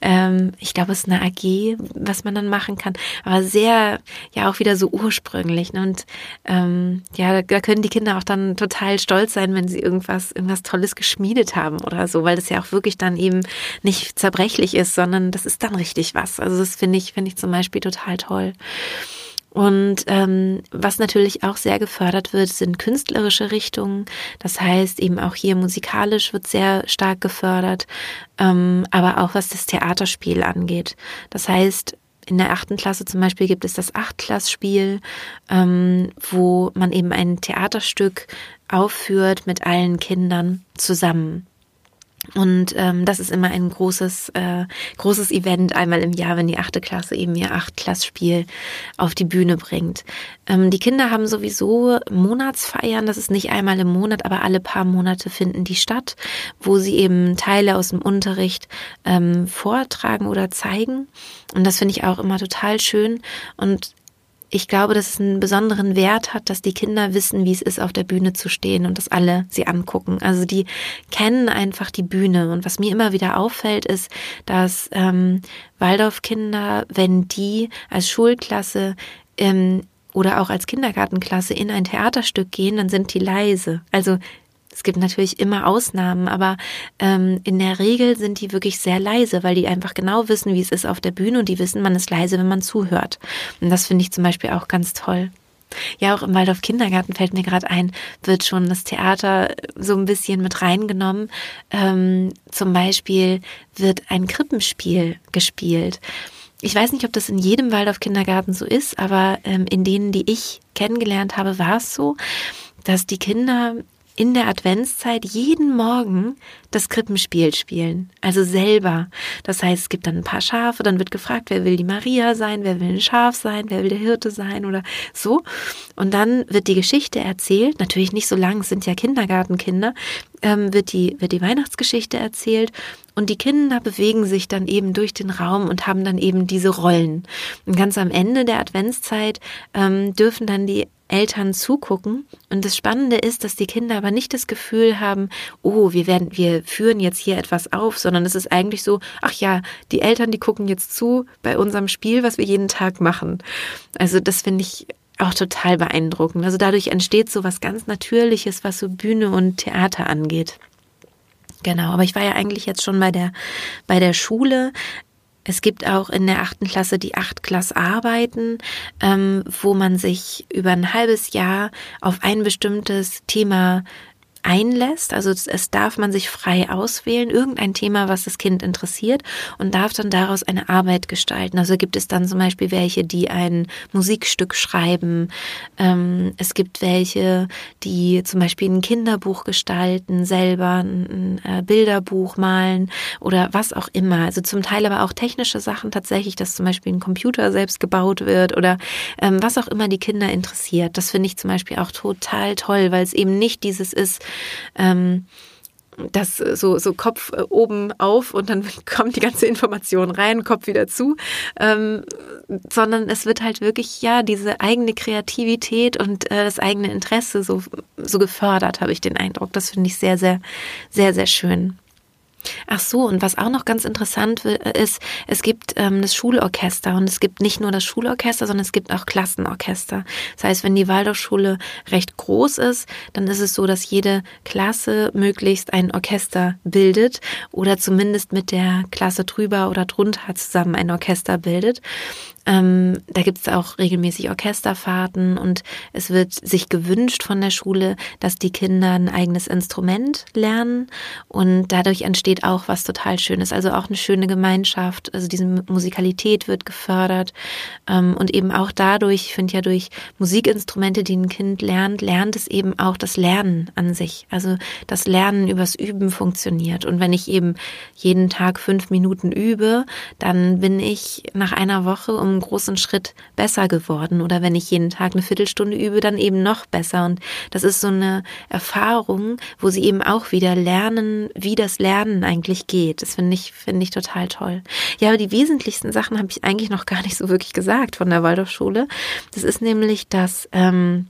ähm, ich glaube, es ist eine AG, was man dann machen kann, aber sehr, ja auch wieder so ursprünglich. Ne? Und ähm, ja, da können die Kinder auch dann total stolz sein, wenn sie irgendwas, irgendwas Tolles geschmiedet haben oder so, weil das ja auch wirklich dann eben nicht zerbrechlich ist, sondern das ist dann richtig was. Also das finde ich, finde ich zum Beispiel total toll. Und ähm, was natürlich auch sehr gefördert wird, sind künstlerische Richtungen. Das heißt, eben auch hier musikalisch wird sehr stark gefördert, ähm, aber auch was das Theaterspiel angeht. Das heißt, in der achten Klasse zum Beispiel gibt es das Achtklassspiel, ähm, wo man eben ein Theaterstück aufführt mit allen Kindern zusammen. Und ähm, das ist immer ein großes, äh, großes Event einmal im Jahr, wenn die achte Klasse eben ihr Achtklassspiel auf die Bühne bringt. Ähm, die Kinder haben sowieso Monatsfeiern, das ist nicht einmal im Monat, aber alle paar Monate finden die statt, wo sie eben Teile aus dem Unterricht ähm, vortragen oder zeigen. Und das finde ich auch immer total schön. Und ich glaube, dass es einen besonderen Wert hat, dass die Kinder wissen, wie es ist, auf der Bühne zu stehen und dass alle sie angucken. Also die kennen einfach die Bühne. Und was mir immer wieder auffällt, ist, dass ähm, Waldorfkinder, wenn die als Schulklasse ähm, oder auch als Kindergartenklasse in ein Theaterstück gehen, dann sind die leise. Also es gibt natürlich immer Ausnahmen, aber ähm, in der Regel sind die wirklich sehr leise, weil die einfach genau wissen, wie es ist auf der Bühne und die wissen, man ist leise, wenn man zuhört. Und das finde ich zum Beispiel auch ganz toll. Ja, auch im Waldorf Kindergarten fällt mir gerade ein, wird schon das Theater so ein bisschen mit reingenommen. Ähm, zum Beispiel wird ein Krippenspiel gespielt. Ich weiß nicht, ob das in jedem Waldorf Kindergarten so ist, aber ähm, in denen, die ich kennengelernt habe, war es so, dass die Kinder in der Adventszeit jeden Morgen das Krippenspiel spielen. Also selber. Das heißt, es gibt dann ein paar Schafe, dann wird gefragt, wer will die Maria sein, wer will ein Schaf sein, wer will der Hirte sein oder so. Und dann wird die Geschichte erzählt, natürlich nicht so lang, es sind ja Kindergartenkinder, ähm, wird, die, wird die Weihnachtsgeschichte erzählt und die Kinder bewegen sich dann eben durch den Raum und haben dann eben diese Rollen. Und ganz am Ende der Adventszeit ähm, dürfen dann die Eltern zugucken. Und das Spannende ist, dass die Kinder aber nicht das Gefühl haben, oh, wir werden, wir führen jetzt hier etwas auf, sondern es ist eigentlich so, ach ja, die Eltern, die gucken jetzt zu bei unserem Spiel, was wir jeden Tag machen. Also das finde ich auch total beeindruckend. Also dadurch entsteht so was ganz Natürliches, was so Bühne und Theater angeht. Genau, aber ich war ja eigentlich jetzt schon bei der, bei der Schule. Es gibt auch in der achten Klasse die Acht-Klass-Arbeiten, ähm, wo man sich über ein halbes Jahr auf ein bestimmtes Thema einlässt. Also es darf man sich frei auswählen, irgendein Thema, was das Kind interessiert und darf dann daraus eine Arbeit gestalten. Also gibt es dann zum Beispiel welche, die ein Musikstück schreiben. Ähm, es gibt welche, die zum Beispiel ein Kinderbuch gestalten, selber ein, äh, Bilderbuch malen oder was auch immer. Also zum Teil aber auch technische Sachen tatsächlich, dass zum Beispiel ein Computer selbst gebaut wird oder ähm, was auch immer die Kinder interessiert. Das finde ich zum Beispiel auch total toll, weil es eben nicht dieses ist, ähm, das so, so Kopf äh, oben auf und dann kommt die ganze Information rein, Kopf wieder zu, ähm, sondern es wird halt wirklich, ja, diese eigene Kreativität und äh, das eigene Interesse so, so gefördert, habe ich den Eindruck. Das finde ich sehr, sehr, sehr, sehr schön. Ach so, und was auch noch ganz interessant ist, es gibt ähm, das Schulorchester und es gibt nicht nur das Schulorchester, sondern es gibt auch Klassenorchester. Das heißt, wenn die Waldorfschule recht groß ist, dann ist es so, dass jede Klasse möglichst ein Orchester bildet oder zumindest mit der Klasse drüber oder drunter zusammen ein Orchester bildet. Ähm, da gibt es auch regelmäßig Orchesterfahrten und es wird sich gewünscht von der Schule, dass die Kinder ein eigenes Instrument lernen und dadurch entsteht auch was total Schönes. Also auch eine schöne Gemeinschaft, also diese Musikalität wird gefördert ähm, und eben auch dadurch, ich finde ja durch Musikinstrumente, die ein Kind lernt, lernt es eben auch das Lernen an sich. Also das Lernen übers Üben funktioniert und wenn ich eben jeden Tag fünf Minuten übe, dann bin ich nach einer Woche um einen großen Schritt besser geworden. Oder wenn ich jeden Tag eine Viertelstunde übe, dann eben noch besser. Und das ist so eine Erfahrung, wo sie eben auch wieder lernen, wie das Lernen eigentlich geht. Das finde ich, finde ich total toll. Ja, aber die wesentlichsten Sachen habe ich eigentlich noch gar nicht so wirklich gesagt von der Waldorfschule. Das ist nämlich, dass ähm,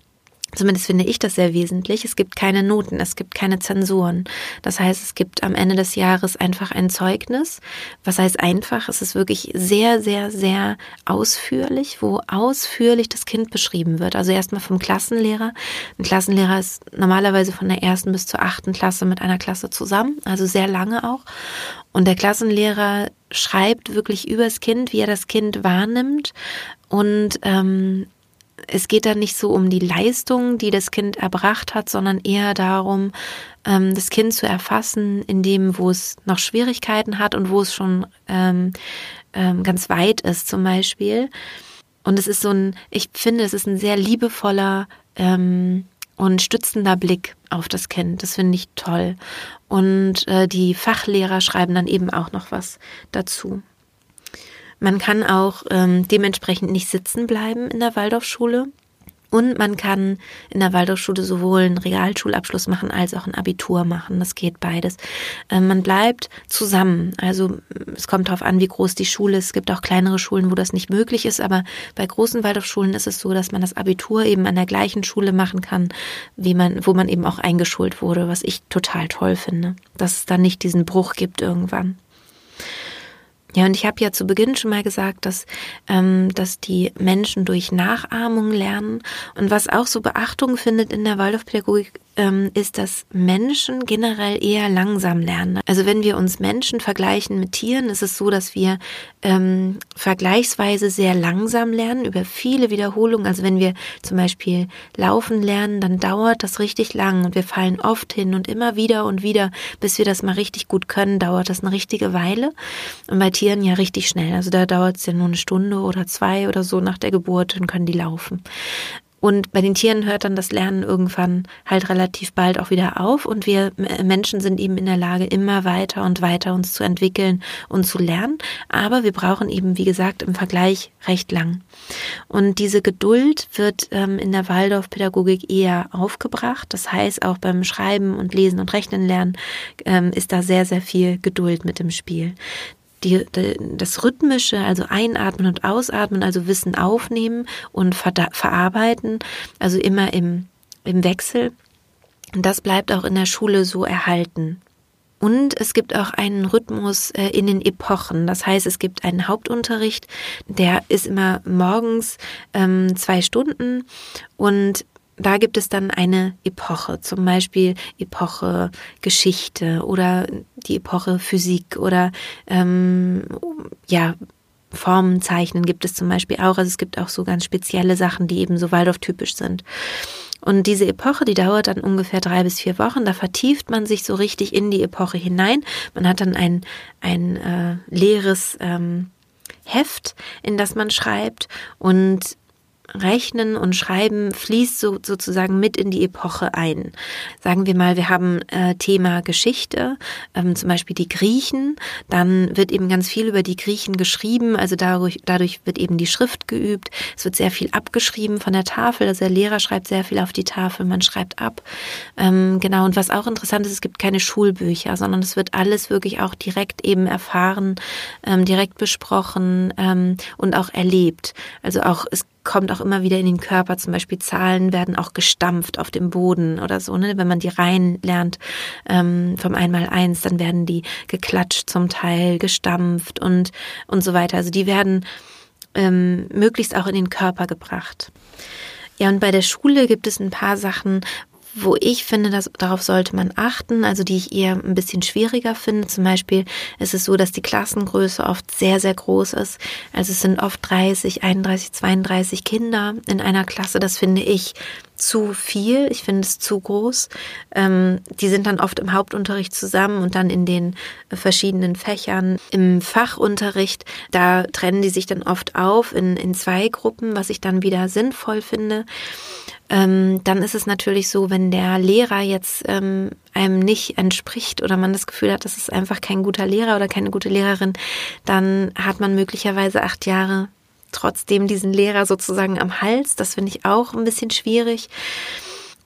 Zumindest finde ich das sehr wesentlich. Es gibt keine Noten, es gibt keine Zensuren. Das heißt, es gibt am Ende des Jahres einfach ein Zeugnis. Was heißt einfach? Es ist wirklich sehr, sehr, sehr ausführlich, wo ausführlich das Kind beschrieben wird. Also erstmal vom Klassenlehrer. Ein Klassenlehrer ist normalerweise von der ersten bis zur achten Klasse mit einer Klasse zusammen, also sehr lange auch. Und der Klassenlehrer schreibt wirklich übers Kind, wie er das Kind wahrnimmt und ähm, es geht dann nicht so um die Leistung, die das Kind erbracht hat, sondern eher darum, ähm, das Kind zu erfassen, in dem, wo es noch Schwierigkeiten hat und wo es schon ähm, ähm, ganz weit ist, zum Beispiel. Und es ist so ein, ich finde, es ist ein sehr liebevoller und stützender Blick auf das Kind. Das finde ich toll. Und äh, die Fachlehrer schreiben dann eben auch noch was dazu. Man kann auch ähm, dementsprechend nicht sitzen bleiben in der Waldorfschule. Und man kann in der Waldorfschule sowohl einen Realschulabschluss machen als auch ein Abitur machen. Das geht beides. Ähm, man bleibt zusammen. Also es kommt darauf an, wie groß die Schule ist. Es gibt auch kleinere Schulen, wo das nicht möglich ist. Aber bei großen Waldorfschulen ist es so, dass man das Abitur eben an der gleichen Schule machen kann, wie man, wo man eben auch eingeschult wurde, was ich total toll finde. Dass es dann nicht diesen Bruch gibt irgendwann. Ja, und ich habe ja zu Beginn schon mal gesagt, dass, ähm, dass die Menschen durch Nachahmung lernen. Und was auch so Beachtung findet in der Waldorfpädagogik, ähm, ist, dass Menschen generell eher langsam lernen. Also wenn wir uns Menschen vergleichen mit Tieren, ist es so, dass wir ähm, vergleichsweise sehr langsam lernen, über viele Wiederholungen. Also wenn wir zum Beispiel laufen lernen, dann dauert das richtig lang und wir fallen oft hin und immer wieder und wieder, bis wir das mal richtig gut können, dauert das eine richtige Weile. Und bei Tieren ja richtig schnell. Also da dauert es ja nur eine Stunde oder zwei oder so nach der Geburt, dann können die laufen. Und bei den Tieren hört dann das Lernen irgendwann halt relativ bald auch wieder auf und wir Menschen sind eben in der Lage, immer weiter und weiter uns zu entwickeln und zu lernen. Aber wir brauchen eben, wie gesagt, im Vergleich recht lang. Und diese Geduld wird ähm, in der Waldorfpädagogik eher aufgebracht. Das heißt, auch beim Schreiben und Lesen und Rechnen lernen ähm, ist da sehr, sehr viel Geduld mit im Spiel die, das Rhythmische, also einatmen und ausatmen, also Wissen aufnehmen und verarbeiten, also immer im, im Wechsel. Und das bleibt auch in der Schule so erhalten. Und es gibt auch einen Rhythmus äh, in den Epochen. Das heißt, es gibt einen Hauptunterricht, der ist immer morgens ähm, zwei Stunden und da gibt es dann eine Epoche, zum Beispiel Epoche Geschichte oder die Epoche Physik oder ähm, ja, Formen zeichnen gibt es zum Beispiel auch. Also es gibt auch so ganz spezielle Sachen, die eben so Waldorf-typisch sind. Und diese Epoche, die dauert dann ungefähr drei bis vier Wochen. Da vertieft man sich so richtig in die Epoche hinein. Man hat dann ein, ein äh, leeres ähm, Heft, in das man schreibt und Rechnen und Schreiben fließt so, sozusagen mit in die Epoche ein. Sagen wir mal, wir haben äh, Thema Geschichte, ähm, zum Beispiel die Griechen, dann wird eben ganz viel über die Griechen geschrieben, also dadurch, dadurch wird eben die Schrift geübt, es wird sehr viel abgeschrieben von der Tafel, also der Lehrer schreibt sehr viel auf die Tafel, man schreibt ab. Ähm, genau, und was auch interessant ist, es gibt keine Schulbücher, sondern es wird alles wirklich auch direkt eben erfahren, ähm, direkt besprochen ähm, und auch erlebt. Also auch, es kommt auch immer wieder in den Körper. Zum Beispiel Zahlen werden auch gestampft auf dem Boden oder so. Ne? Wenn man die Reihen lernt ähm, vom Einmaleins, dann werden die geklatscht zum Teil, gestampft und, und so weiter. Also die werden ähm, möglichst auch in den Körper gebracht. Ja, und bei der Schule gibt es ein paar Sachen, wo ich finde, dass darauf sollte man achten, also die ich eher ein bisschen schwieriger finde. Zum Beispiel ist es so, dass die Klassengröße oft sehr, sehr groß ist. Also es sind oft 30, 31, 32 Kinder in einer Klasse. Das finde ich zu viel. Ich finde es zu groß. Ähm, die sind dann oft im Hauptunterricht zusammen und dann in den verschiedenen Fächern. Im Fachunterricht, da trennen die sich dann oft auf in, in zwei Gruppen, was ich dann wieder sinnvoll finde ähm, dann ist es natürlich so, wenn der Lehrer jetzt ähm, einem nicht entspricht oder man das Gefühl hat, das ist einfach kein guter Lehrer oder keine gute Lehrerin, dann hat man möglicherweise acht Jahre trotzdem diesen Lehrer sozusagen am Hals. Das finde ich auch ein bisschen schwierig.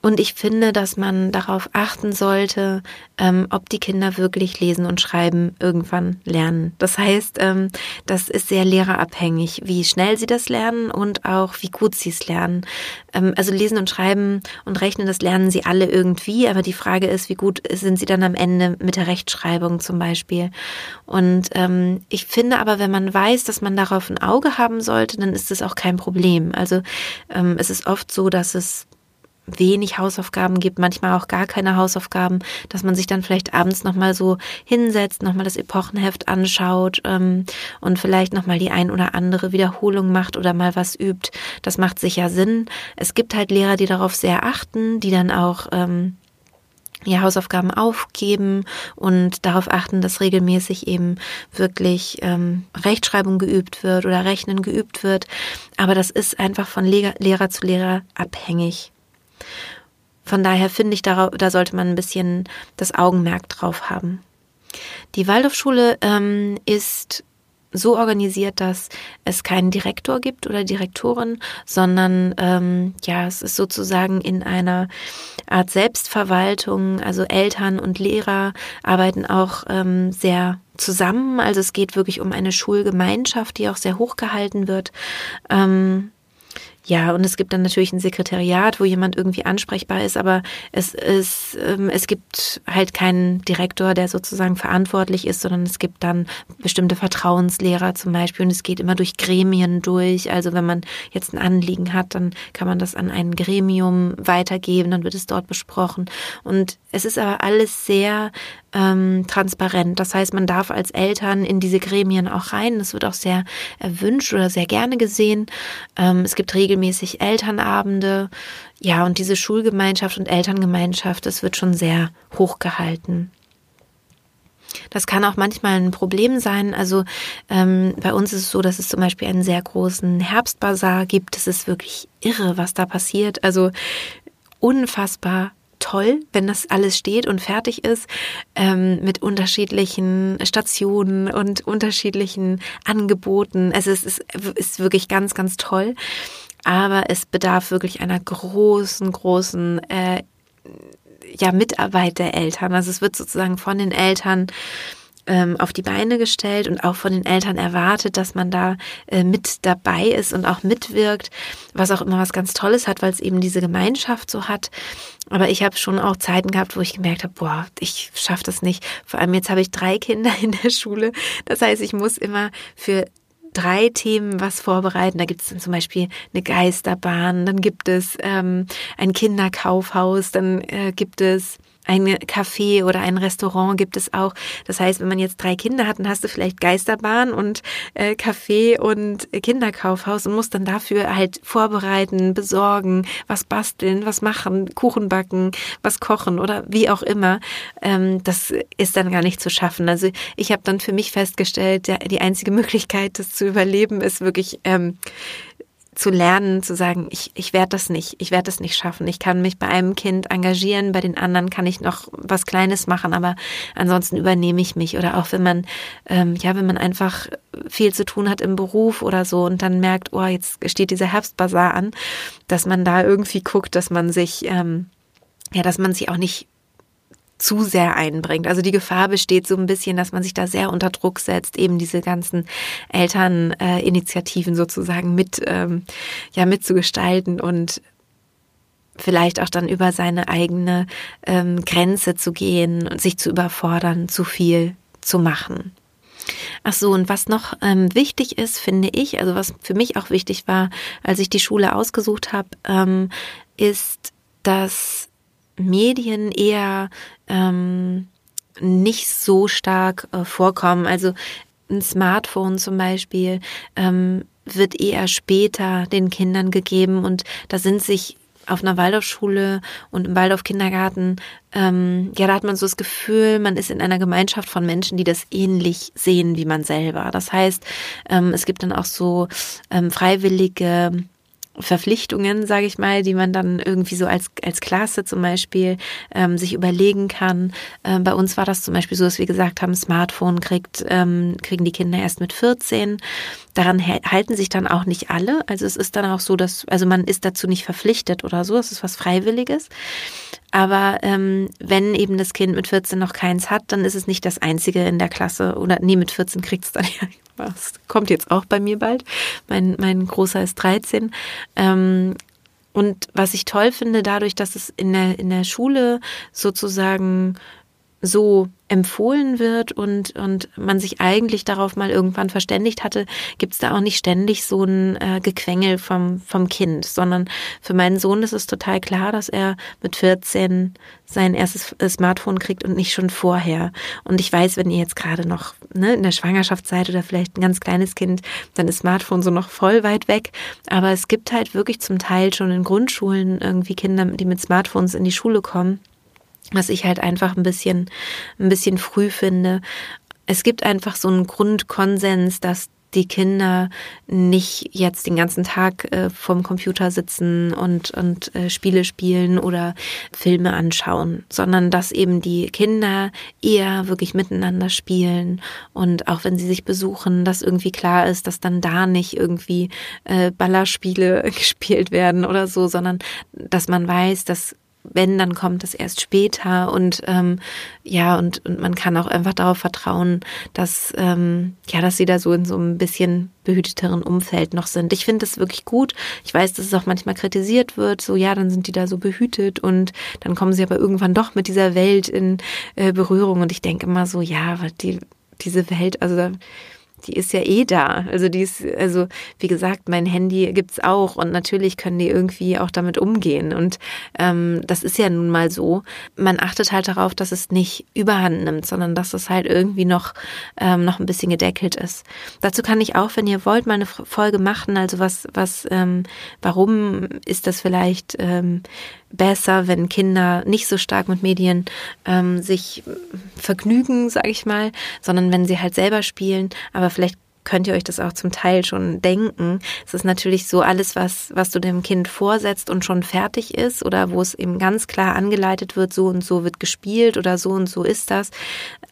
Und ich finde, dass man darauf achten sollte, ähm, ob die Kinder wirklich lesen und schreiben irgendwann lernen. Das heißt, ähm, das ist sehr lehrerabhängig, wie schnell sie das lernen und auch wie gut sie es lernen. Ähm, also lesen und schreiben und rechnen, das lernen sie alle irgendwie, aber die Frage ist, wie gut sind sie dann am Ende mit der Rechtschreibung zum Beispiel. Und ähm, ich finde aber, wenn man weiß, dass man darauf ein Auge haben sollte, dann ist das auch kein Problem. Also ähm, es ist oft so, dass es wenig Hausaufgaben gibt, manchmal auch gar keine Hausaufgaben, dass man sich dann vielleicht abends nochmal so hinsetzt, nochmal das Epochenheft anschaut ähm, und vielleicht nochmal die ein oder andere Wiederholung macht oder mal was übt. Das macht sicher Sinn. Es gibt halt Lehrer, die darauf sehr achten, die dann auch ähm, ja, Hausaufgaben aufgeben und darauf achten, dass regelmäßig eben wirklich ähm, Rechtschreibung geübt wird oder Rechnen geübt wird. Aber das ist einfach von Lehrer zu Lehrer abhängig. Von daher finde ich, da, sollte man ein bisschen das Augenmerk drauf haben. Die Waldorfschule ähm, ist so organisiert, dass es keinen Direktor gibt oder Direktorin, sondern ähm, ja, es ist sozusagen in einer Art Selbstverwaltung. Also Eltern und Lehrer arbeiten auch ähm, sehr zusammen. Also es geht wirklich um eine Schulgemeinschaft, die auch sehr hoch gehalten wird. Ähm, ja, und es gibt dann natürlich ein Sekretariat, wo jemand irgendwie ansprechbar ist, aber es, es, ähm, es gibt halt keinen Direktor, der sozusagen verantwortlich ist, sondern es gibt dann bestimmte Vertrauenslehrer zum Beispiel und es geht immer durch Gremien durch. Also wenn man jetzt ein Anliegen hat, dann kann man das an ein Gremium weitergeben, dann wird es dort besprochen. Und es ist aber alles sehr ähm, transparent. Das heißt, man darf als Eltern in diese Gremien auch rein. Das wird auch sehr erwünscht oder sehr gerne gesehen. Ähm, es gibt regelmäßig Elternabende. Ja, und diese Schulgemeinschaft und Elterngemeinschaft, das wird schon sehr hoch gehalten. Das kann auch manchmal ein Problem sein. Also ähm, bei uns ist es so, dass es zum Beispiel einen sehr großen Herbstbazar gibt. Es ist wirklich irre, was da passiert. Also unfassbar toll, wenn das alles steht und fertig ist, ähm, mit unterschiedlichen Stationen und unterschiedlichen Angeboten. Also es ist, ist wirklich ganz, ganz toll. Aber es bedarf wirklich einer großen, großen äh, ja, Mitarbeit der Eltern. Also es wird sozusagen von den Eltern ähm, auf die Beine gestellt und auch von den Eltern erwartet, dass man da äh, mit dabei ist und auch mitwirkt, was auch immer was ganz Tolles hat, weil es eben diese Gemeinschaft so hat. Aber ich habe schon auch Zeiten gehabt, wo ich gemerkt habe, boah, ich schaffe das nicht. Vor allem jetzt habe ich drei Kinder in der Schule. Das heißt, ich muss immer für drei Themen was vorbereiten. Da gibt es dann zum Beispiel eine Geisterbahn, dann gibt es ähm, ein Kinderkaufhaus, dann äh, gibt es ein Café oder ein Restaurant gibt es auch. Das heißt, wenn man jetzt drei Kinder hat, dann hast du vielleicht Geisterbahn und äh, Café und Kinderkaufhaus und musst dann dafür halt vorbereiten, besorgen, was basteln, was machen, Kuchen backen, was kochen oder wie auch immer. Ähm, das ist dann gar nicht zu schaffen. Also ich habe dann für mich festgestellt, der, die einzige Möglichkeit, das zu überleben, ist wirklich ähm, zu lernen, zu sagen, ich, ich werde das nicht, ich werde das nicht schaffen. Ich kann mich bei einem Kind engagieren, bei den anderen kann ich noch was Kleines machen, aber ansonsten übernehme ich mich. Oder auch wenn man, ähm, ja, wenn man einfach viel zu tun hat im Beruf oder so und dann merkt, oh, jetzt steht dieser Herbstbazar an, dass man da irgendwie guckt, dass man sich, ähm, ja, dass man sich auch nicht zu sehr einbringt. Also die Gefahr besteht so ein bisschen, dass man sich da sehr unter Druck setzt, eben diese ganzen Elterninitiativen äh, sozusagen mit, ähm, ja, mitzugestalten und vielleicht auch dann über seine eigene ähm, Grenze zu gehen und sich zu überfordern, zu viel zu machen. Ach so, und was noch ähm, wichtig ist, finde ich, also was für mich auch wichtig war, als ich die Schule ausgesucht habe, ähm, ist, dass Medien eher ähm, nicht so stark äh, vorkommen. Also ein Smartphone zum Beispiel ähm, wird eher später den Kindern gegeben und da sind sich auf einer Waldorfschule und im Waldorf-Kindergarten, ähm, ja, da hat man so das Gefühl, man ist in einer Gemeinschaft von Menschen, die das ähnlich sehen wie man selber. Das heißt, ähm, es gibt dann auch so ähm, freiwillige Verpflichtungen, sage ich mal, die man dann irgendwie so als, als Klasse zum Beispiel ähm, sich überlegen kann. Ähm, bei uns war das zum Beispiel so, dass wir gesagt haben, Smartphone kriegt, ähm, kriegen die Kinder erst mit 14. Daran halten sich dann auch nicht alle. Also es ist dann auch so, dass, also man ist dazu nicht verpflichtet oder so, es ist was Freiwilliges. Aber ähm, wenn eben das Kind mit 14 noch keins hat, dann ist es nicht das einzige in der Klasse. Oder nee, mit 14 kriegt es dann ja das kommt jetzt auch bei mir bald. Mein, mein Großer ist 13. Ähm, und was ich toll finde, dadurch, dass es in der, in der Schule sozusagen so empfohlen wird und, und man sich eigentlich darauf mal irgendwann verständigt hatte, gibt es da auch nicht ständig so ein äh, Gequengel vom, vom Kind, sondern für meinen Sohn ist es total klar, dass er mit 14 sein erstes äh, Smartphone kriegt und nicht schon vorher. Und ich weiß, wenn ihr jetzt gerade noch ne, in der Schwangerschaft seid oder vielleicht ein ganz kleines Kind, dann ist Smartphone so noch voll weit weg. Aber es gibt halt wirklich zum Teil schon in Grundschulen irgendwie Kinder, die mit Smartphones in die Schule kommen was ich halt einfach ein bisschen, ein bisschen früh finde. Es gibt einfach so einen Grundkonsens, dass die Kinder nicht jetzt den ganzen Tag äh, vorm Computer sitzen und, und äh, Spiele spielen oder Filme anschauen, sondern dass eben die Kinder eher wirklich miteinander spielen und auch wenn sie sich besuchen, dass irgendwie klar ist, dass dann da nicht irgendwie äh, Ballerspiele gespielt werden oder so, sondern dass man weiß, dass wenn, dann kommt es erst später und ähm, ja, und, und man kann auch einfach darauf vertrauen, dass ähm, ja, dass sie da so in so ein bisschen behüteteren Umfeld noch sind. Ich finde das wirklich gut. Ich weiß, dass es auch manchmal kritisiert wird, so ja, dann sind die da so behütet und dann kommen sie aber irgendwann doch mit dieser Welt in äh, Berührung und ich denke immer so, ja, die diese Welt, also die ist ja eh da. Also die ist, also wie gesagt, mein Handy gibt's auch und natürlich können die irgendwie auch damit umgehen. Und ähm, das ist ja nun mal so. Man achtet halt darauf, dass es nicht überhand nimmt, sondern dass es halt irgendwie noch, ähm, noch ein bisschen gedeckelt ist. Dazu kann ich auch, wenn ihr wollt, mal eine Folge machen. Also was, was, ähm, warum ist das vielleicht ähm, besser, wenn Kinder nicht so stark mit Medien ähm, sich vergnügen, sage ich mal, sondern wenn sie halt selber spielen. Aber vielleicht könnt ihr euch das auch zum Teil schon denken. Es ist natürlich so alles, was, was du dem Kind vorsetzt und schon fertig ist oder wo es eben ganz klar angeleitet wird, so und so wird gespielt oder so und so ist das,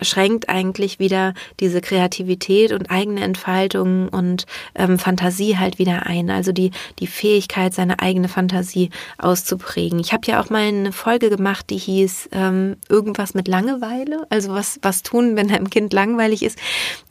schränkt eigentlich wieder diese Kreativität und eigene Entfaltung und ähm, Fantasie halt wieder ein. Also die, die Fähigkeit, seine eigene Fantasie auszuprägen. Ich habe ja auch mal eine Folge gemacht, die hieß ähm, irgendwas mit Langeweile. Also was, was tun, wenn einem Kind langweilig ist.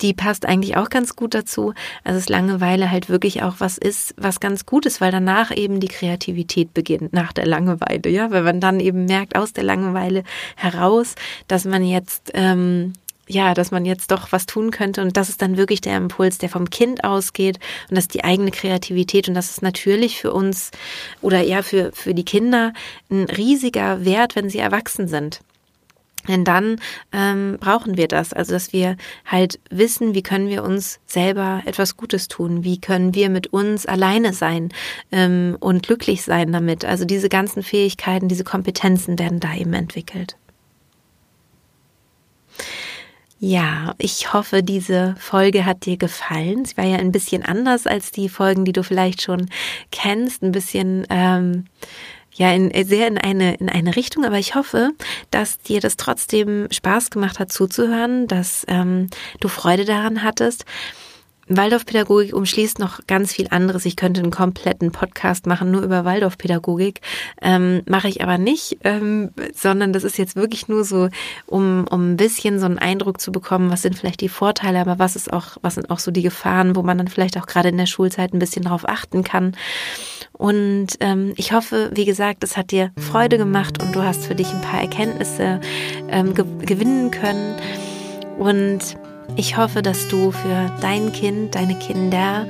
Die passt eigentlich auch ganz gut dazu. Also dass Langeweile halt wirklich auch was ist, was ganz gut ist, weil danach eben die Kreativität beginnt, nach der Langeweile, ja, weil man dann eben merkt aus der Langeweile heraus, dass man jetzt ähm, ja, dass man jetzt doch was tun könnte und das ist dann wirklich der Impuls, der vom Kind ausgeht und das ist die eigene Kreativität und das ist natürlich für uns oder eher für, für die Kinder ein riesiger Wert, wenn sie erwachsen sind. Denn dann ähm, brauchen wir das, also dass wir halt wissen, wie können wir uns selber etwas Gutes tun, wie können wir mit uns alleine sein ähm, und glücklich sein damit. Also diese ganzen Fähigkeiten, diese Kompetenzen werden da eben entwickelt. Ja, ich hoffe, diese Folge hat dir gefallen. Sie war ja ein bisschen anders als die Folgen, die du vielleicht schon kennst, ein bisschen ähm, ja in, sehr in eine, in eine Richtung, aber ich hoffe, dass dir das trotzdem Spaß gemacht hat zuzuhören, dass ähm, du Freude daran hattest. Waldorfpädagogik umschließt noch ganz viel anderes. Ich könnte einen kompletten Podcast machen, nur über Waldorfpädagogik. Ähm, Mache ich aber nicht, ähm, sondern das ist jetzt wirklich nur so, um, um ein bisschen so einen Eindruck zu bekommen, was sind vielleicht die Vorteile, aber was ist auch, was sind auch so die Gefahren, wo man dann vielleicht auch gerade in der Schulzeit ein bisschen drauf achten kann. Und ähm, ich hoffe, wie gesagt, es hat dir Freude gemacht und du hast für dich ein paar Erkenntnisse ähm, ge gewinnen können. Und ich hoffe, dass du für dein Kind, deine Kinder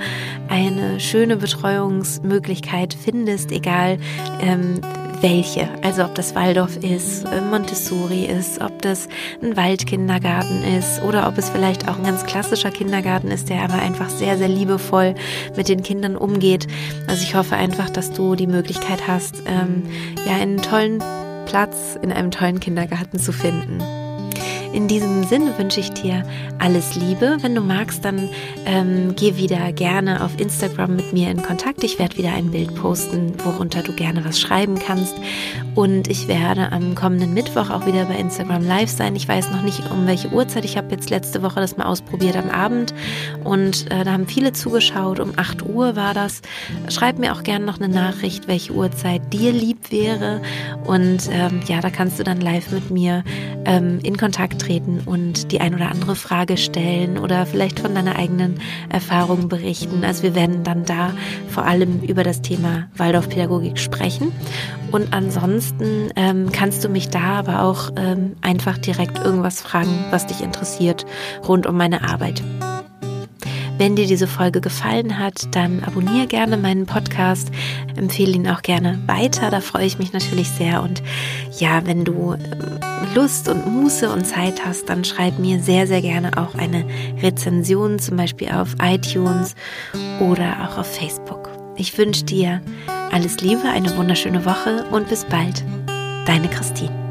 eine schöne Betreuungsmöglichkeit findest, egal ähm, welche. Also ob das Waldorf ist, äh, Montessori ist, ob das ein Waldkindergarten ist oder ob es vielleicht auch ein ganz klassischer Kindergarten ist, der aber einfach sehr, sehr liebevoll mit den Kindern umgeht. Also ich hoffe einfach, dass du die Möglichkeit hast, ähm, ja, einen tollen Platz in einem tollen Kindergarten zu finden. In diesem Sinne wünsche ich dir alles Liebe. Wenn du magst, dann ähm, geh wieder gerne auf Instagram mit mir in Kontakt. Ich werde wieder ein Bild posten, worunter du gerne was schreiben kannst. Und ich werde am kommenden Mittwoch auch wieder bei Instagram live sein. Ich weiß noch nicht, um welche Uhrzeit. Ich habe jetzt letzte Woche das mal ausprobiert am Abend. Und äh, da haben viele zugeschaut. Um 8 Uhr war das. Schreib mir auch gerne noch eine Nachricht, welche Uhrzeit dir lieb wäre. Und ähm, ja, da kannst du dann live mit mir ähm, in Kontakt treten und die ein oder andere Frage stellen oder vielleicht von deiner eigenen Erfahrung berichten. Also wir werden dann da vor allem über das Thema Waldorfpädagogik sprechen. Und ansonsten ähm, kannst du mich da aber auch ähm, einfach direkt irgendwas fragen, was dich interessiert rund um meine Arbeit. Wenn dir diese Folge gefallen hat, dann abonniere gerne meinen Podcast, empfehle ihn auch gerne weiter, da freue ich mich natürlich sehr. Und ja, wenn du ähm, Lust und Muße und Zeit hast, dann schreib mir sehr, sehr gerne auch eine Rezension, zum Beispiel auf iTunes oder auch auf Facebook. Ich wünsche dir alles Liebe, eine wunderschöne Woche und bis bald. Deine Christine.